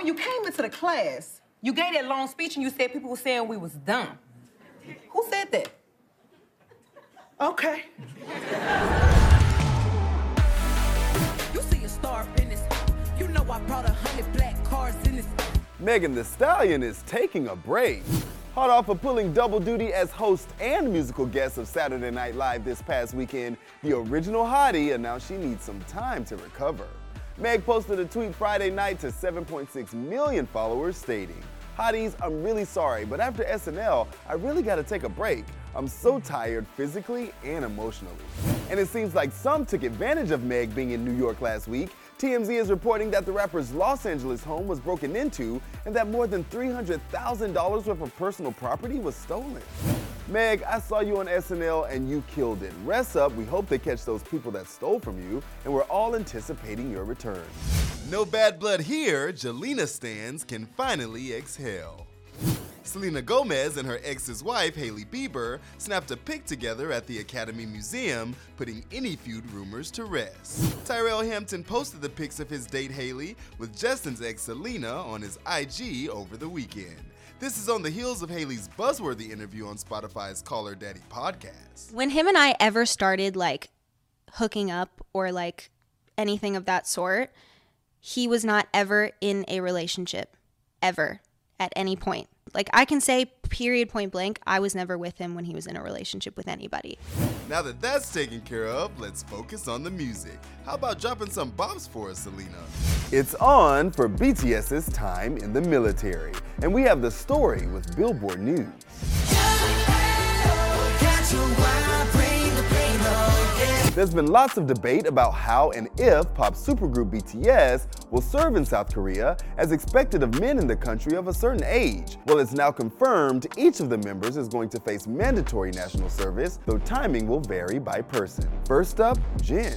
But when you came into the class, you gave that long speech and you said people were saying we was dumb. Who said that? Okay. You see a star in this. You know I brought a hundred black cars in this. Megan Thee Stallion is taking a break. Hot off of pulling double duty as host and musical guest of Saturday Night Live this past weekend, the original hottie announced she needs some time to recover. Meg posted a tweet Friday night to 7.6 million followers stating, Hotties, I'm really sorry, but after SNL, I really gotta take a break. I'm so tired physically and emotionally. And it seems like some took advantage of Meg being in New York last week. TMZ is reporting that the rapper's Los Angeles home was broken into and that more than $300,000 worth of personal property was stolen. Meg, I saw you on SNL and you killed it. Rest up, we hope they catch those people that stole from you, and we're all anticipating your return. No bad blood here, Jelena Stans can finally exhale. Selena Gomez and her ex's wife, Hailey Bieber, snapped a pic together at the Academy Museum, putting any feud rumors to rest. Tyrell Hampton posted the pics of his date Hailey with Justin's ex Selena on his IG over the weekend. This is on the heels of Hailey's buzzworthy interview on Spotify's Call Her Daddy podcast. When him and I ever started like hooking up or like anything of that sort, he was not ever in a relationship, ever, at any point. Like I can say, period, point blank, I was never with him when he was in a relationship with anybody. Now that that's taken care of, let's focus on the music. How about dropping some bops for us, Selena? It's on for BTS's time in the military, and we have the story with Billboard News. There's been lots of debate about how and if pop supergroup BTS will serve in South Korea as expected of men in the country of a certain age. Well, it's now confirmed each of the members is going to face mandatory national service, though timing will vary by person. First up, Jin.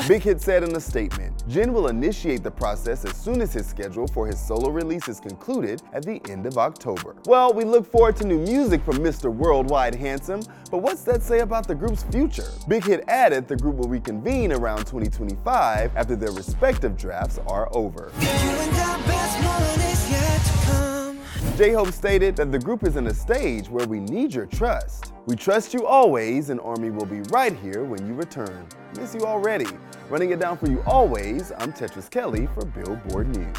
Big Hit said in a statement, Jin will initiate the process as soon as his schedule for his solo release is concluded at the end of October. Well, we look forward to new music from Mr. Worldwide Handsome, but what's that say about the group's future? Big Hit added the group will reconvene around 2025 after their respective drafts are over. Come. J Hope stated that the group is in a stage where we need your trust. We trust you always, and Army will be right here when you return. Miss you already. Running it down for you always, I'm Tetris Kelly for Billboard News.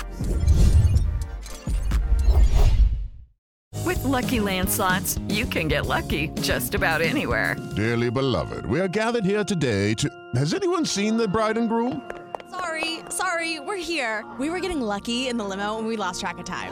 With LuckyLand slots, you can get lucky just about anywhere. Dearly beloved, we are gathered here today to. Has anyone seen the bride and groom? Sorry, sorry, we're here. We were getting lucky in the limo and we lost track of time.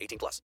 18 plus.